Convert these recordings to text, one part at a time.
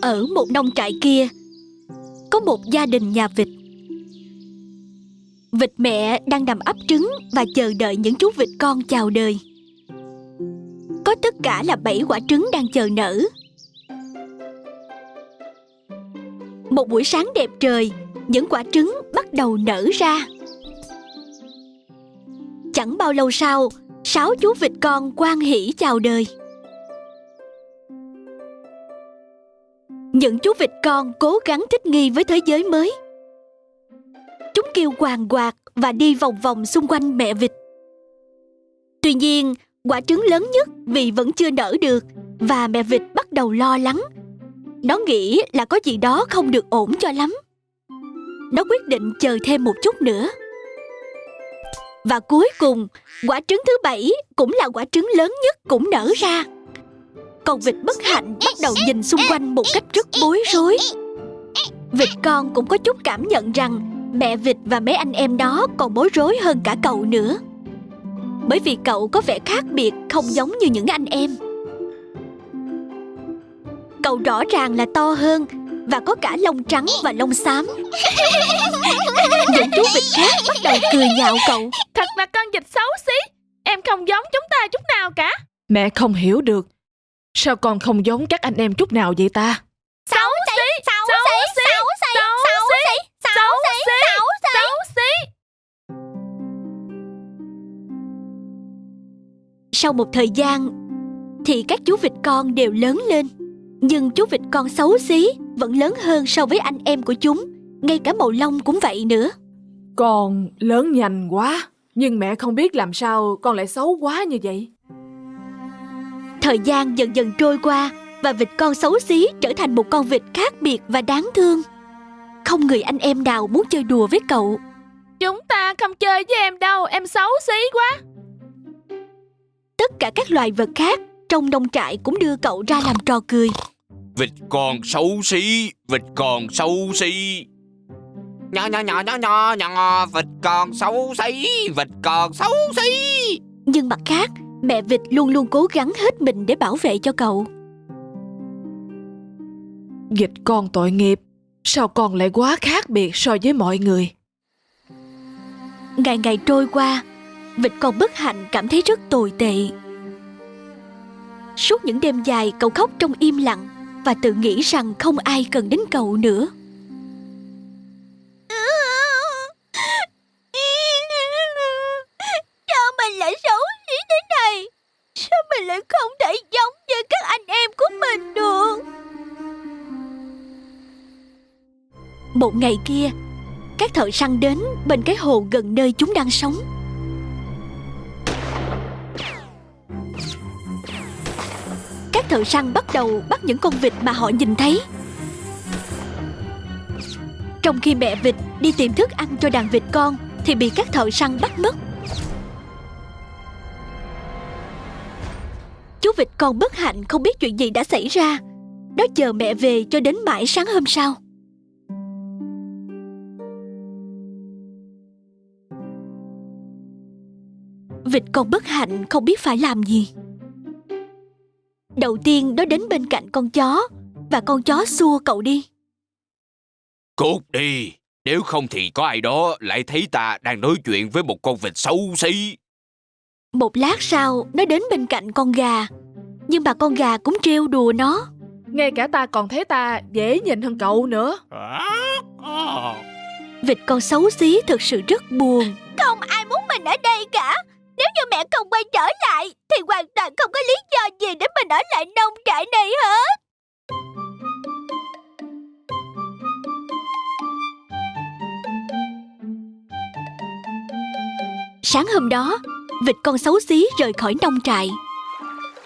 Ở một nông trại kia, Có một gia đình nhà vịt. Vịt mẹ đang nằm ấp trứng Và chờ đợi những chú vịt con chào đời. Có tất cả là 7 quả trứng đang chờ nở. Một buổi sáng đẹp trời, Những quả trứng bắt đầu nở ra. Chẳng bao lâu sau, Sáu chú vịt con quan hỷ chào đời. Những chú vịt con cố gắng thích nghi với thế giới mới. Chúng kêu quàng quạt và đi vòng vòng xung quanh mẹ vịt. Tuy nhiên, quả trứng lớn nhất vì vẫn chưa nở được và mẹ vịt bắt đầu lo lắng. Nó nghĩ là có gì đó không được ổn cho lắm. Nó quyết định chờ thêm một chút nữa. Và cuối cùng, quả trứng thứ bảy cũng là quả trứng lớn nhất cũng nở ra. Con vịt bất hạnh bắt đầu nhìn xung quanh một cách rất bối rối. Vịt con cũng có chút cảm nhận rằng Mẹ vịt và mấy anh em đó còn bối rối hơn cả cậu nữa. Bởi vì cậu có vẻ khác biệt không giống như những anh em. Cậu rõ ràng là to hơn Và có cả lông trắng và lông xám. Những chú vịt khác bắt đầu cười nhạo cậu. Thật là con vịt xấu xí. Em không giống chúng ta chút nào cả. Mẹ không hiểu được Sao con không giống các anh em chút nào vậy ta? Xấu xí, xấu xí, xấu xí, xấu xí, xấu xí, xấu xí. Sau một thời gian thì các chú vịt con đều lớn lên. Nhưng chú vịt con xấu xí vẫn lớn hơn so với anh em của chúng, ngay cả màu lông cũng vậy nữa. Con lớn nhanh quá, nhưng mẹ không biết làm sao con lại xấu quá như vậy. Thời gian dần dần trôi qua và vịt con xấu xí trở thành một con vịt khác biệt và đáng thương. Không người anh em nào muốn chơi đùa với cậu. Chúng ta không chơi với em đâu, em xấu xí quá. Tất cả các loài vật khác trong nông trại cũng đưa cậu ra làm trò cười. Vịt con xấu xí, vịt con xấu xí. Nhỏ nhỏ nhỏ nhỏ nhỏ nhỏ, vịt con xấu xí, vịt con xấu xí. Nhưng mặt khác, mẹ vịt luôn luôn cố gắng hết mình để bảo vệ cho cậu. Vịt con tội nghiệp, sao con lại quá khác biệt so với mọi người? Ngày ngày trôi qua, vịt con bất hạnh cảm thấy rất tồi tệ. Suốt những đêm dài cậu khóc trong im lặng và tự nghĩ rằng không ai cần đến cậu nữa. Không thể giống như các anh em của mình được? Một ngày kia, các thợ săn đến bên cái hồ gần nơi chúng đang sống. Các thợ săn bắt đầu bắt những con vịt mà họ nhìn thấy. Trong khi mẹ vịt đi tìm thức ăn cho đàn vịt con thì bị các thợ săn bắt mất. Vịt con bất hạnh không biết chuyện gì đã xảy ra. Nó chờ mẹ về cho đến mãi sáng hôm sau. Vịt con bất hạnh không biết phải làm gì. Đầu tiên nó đến bên cạnh con chó và con chó xua cậu đi. Cút đi, nếu không thì có ai đó lại thấy ta đang nói chuyện với một con vịt xấu xí. Một lát sau nó đến bên cạnh con gà Nhưng mà con gà cũng trêu đùa nó Ngay cả ta còn thấy ta dễ nhìn hơn cậu nữa. Vịt con xấu xí thực sự rất buồn Không ai muốn mình ở đây cả. Nếu như mẹ không quay trở lại thì hoàn toàn không có lý do gì để mình ở lại nông trại này hết. Sáng hôm đó Vịt con xấu xí rời khỏi nông trại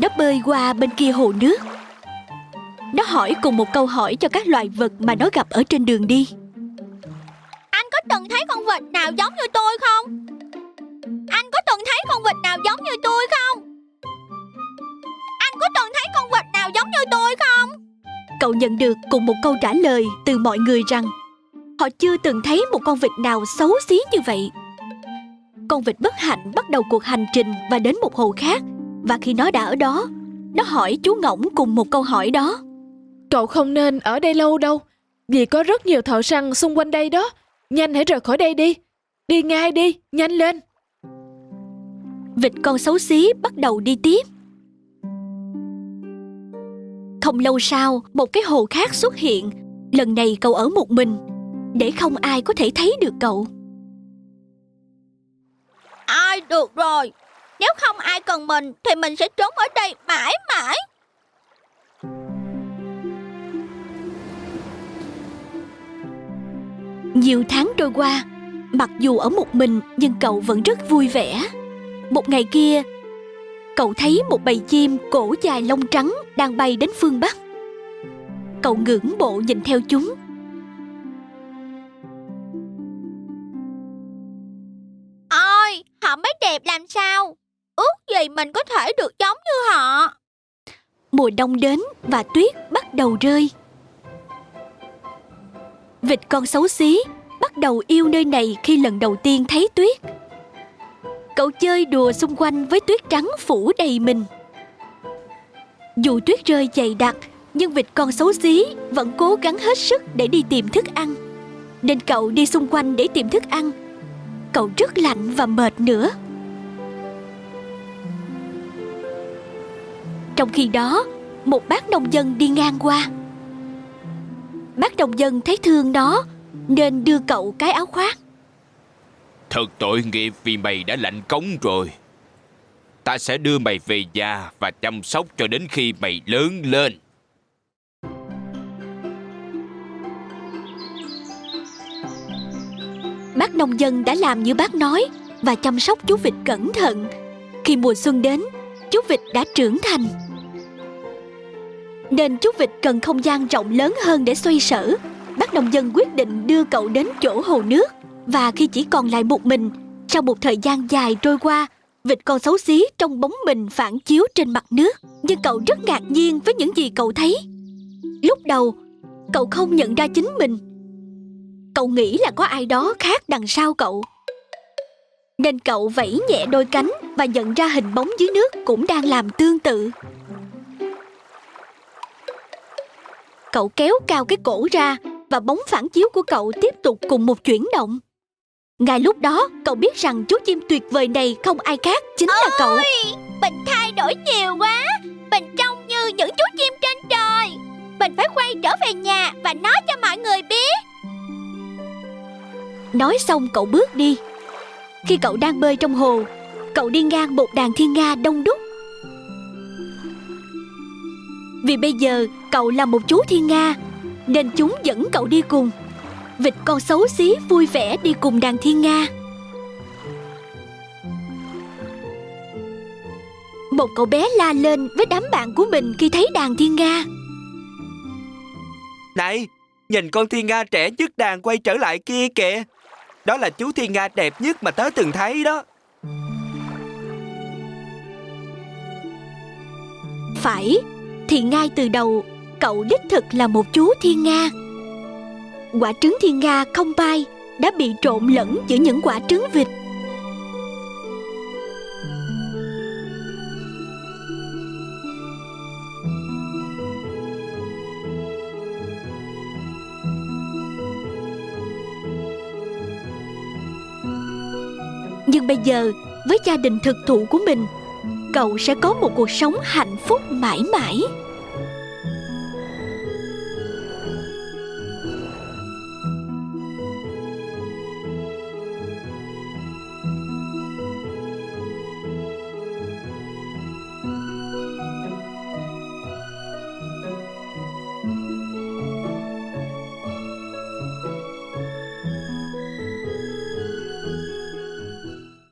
Nó bơi qua bên kia hồ nước Nó hỏi cùng một câu hỏi cho các loài vật mà nó gặp ở trên đường đi Anh có từng thấy con vịt nào giống như tôi không? Anh có từng thấy con vịt nào giống như tôi không? Anh có từng thấy con vịt nào giống như tôi không? Cậu nhận được cùng một câu trả lời từ mọi người rằng Họ chưa từng thấy một con vịt nào xấu xí như vậy Con vịt bất hạnh bắt đầu cuộc hành trình và đến một hồ khác Và khi nó đã ở đó Nó hỏi chú ngỗng cùng một câu hỏi đó Cậu không nên ở đây lâu đâu, vì có rất nhiều thợ săn xung quanh đây đó. Nhanh hãy rời khỏi đây đi. Đi ngay đi, nhanh lên. Vịt con xấu xí bắt đầu đi tiếp. Không lâu sau, một cái hồ khác xuất hiện. Lần này cậu ở một mình, để không ai có thể thấy được cậu. Ai được rồi Nếu không ai cần mình Thì mình sẽ trốn ở đây mãi mãi Nhiều tháng trôi qua, mặc dù ở một mình nhưng cậu vẫn rất vui vẻ. Một ngày kia, cậu thấy một bầy chim cổ dài lông trắng đang bay đến phương Bắc. Cậu ngưỡng bộ nhìn theo chúng. Ôi Họ mới đẹp làm sao gì mình có thể được giống như họ Mùa đông đến và tuyết bắt đầu rơi. Vịt con xấu xí bắt đầu yêu nơi này khi lần đầu tiên thấy tuyết. Cậu chơi đùa xung quanh với tuyết trắng phủ đầy mình. Dù tuyết rơi dày đặc, nhưng vịt con xấu xí vẫn cố gắng hết sức để đi tìm thức ăn. Nên cậu đi xung quanh để tìm thức ăn. Cậu rất lạnh và mệt nữa. Trong khi đó, một bác nông dân đi ngang qua. Bác nông dân thấy thương nó nên đưa cậu cái áo khoác. Thật tội nghiệp vì mày đã lạnh cống rồi. Ta sẽ đưa mày về nhà và chăm sóc cho đến khi mày lớn lên. Bác nông dân đã làm như bác nói và chăm sóc chú vịt cẩn thận. Khi mùa xuân đến, chú vịt đã trưởng thành. Nên chú vịt cần không gian rộng lớn hơn để xoay sở. Bác nông dân quyết định đưa cậu đến chỗ hồ nước. Và khi chỉ còn lại một mình, sau một thời gian dài trôi qua, vịt con xấu xí trong bóng mình phản chiếu trên mặt nước. Nhưng cậu rất ngạc nhiên với những gì cậu thấy. Lúc đầu, cậu không nhận ra chính mình. Cậu nghĩ là có ai đó khác đằng sau cậu. Nên cậu vẫy nhẹ đôi cánh và nhận ra hình bóng dưới nước cũng đang làm tương tự. Cậu kéo cao cái cổ ra và bóng phản chiếu của cậu tiếp tục cùng một chuyển động. Ngay lúc đó, cậu biết rằng chú chim tuyệt vời này không ai khác, chính là cậu. Mình thay đổi nhiều quá Mình trông như những chú chim trên trời Mình phải quay trở về nhà Và nói cho mọi người biết Nói xong cậu bước đi. Khi cậu đang bơi trong hồ, cậu đi ngang một đàn thiên nga đông đúc. Vì bây giờ cậu là một chú thiên nga, nên chúng dẫn cậu đi cùng. Vịt con xấu xí vui vẻ đi cùng đàn thiên nga. Một cậu bé la lên với đám bạn của mình khi thấy đàn thiên nga. Này, nhìn con thiên nga trẻ nhất đàn quay trở lại kia kìa. Đó là chú thiên nga đẹp nhất mà tớ từng thấy đó. Phải, thì ngay từ đầu cậu đích thực là một chú thiên nga. Quả trứng thiên nga không bay đã bị trộn lẫn giữa những quả trứng vịt. Nhưng bây giờ, với gia đình thực thụ của mình, cậu sẽ có một cuộc sống hạnh phúc mãi mãi.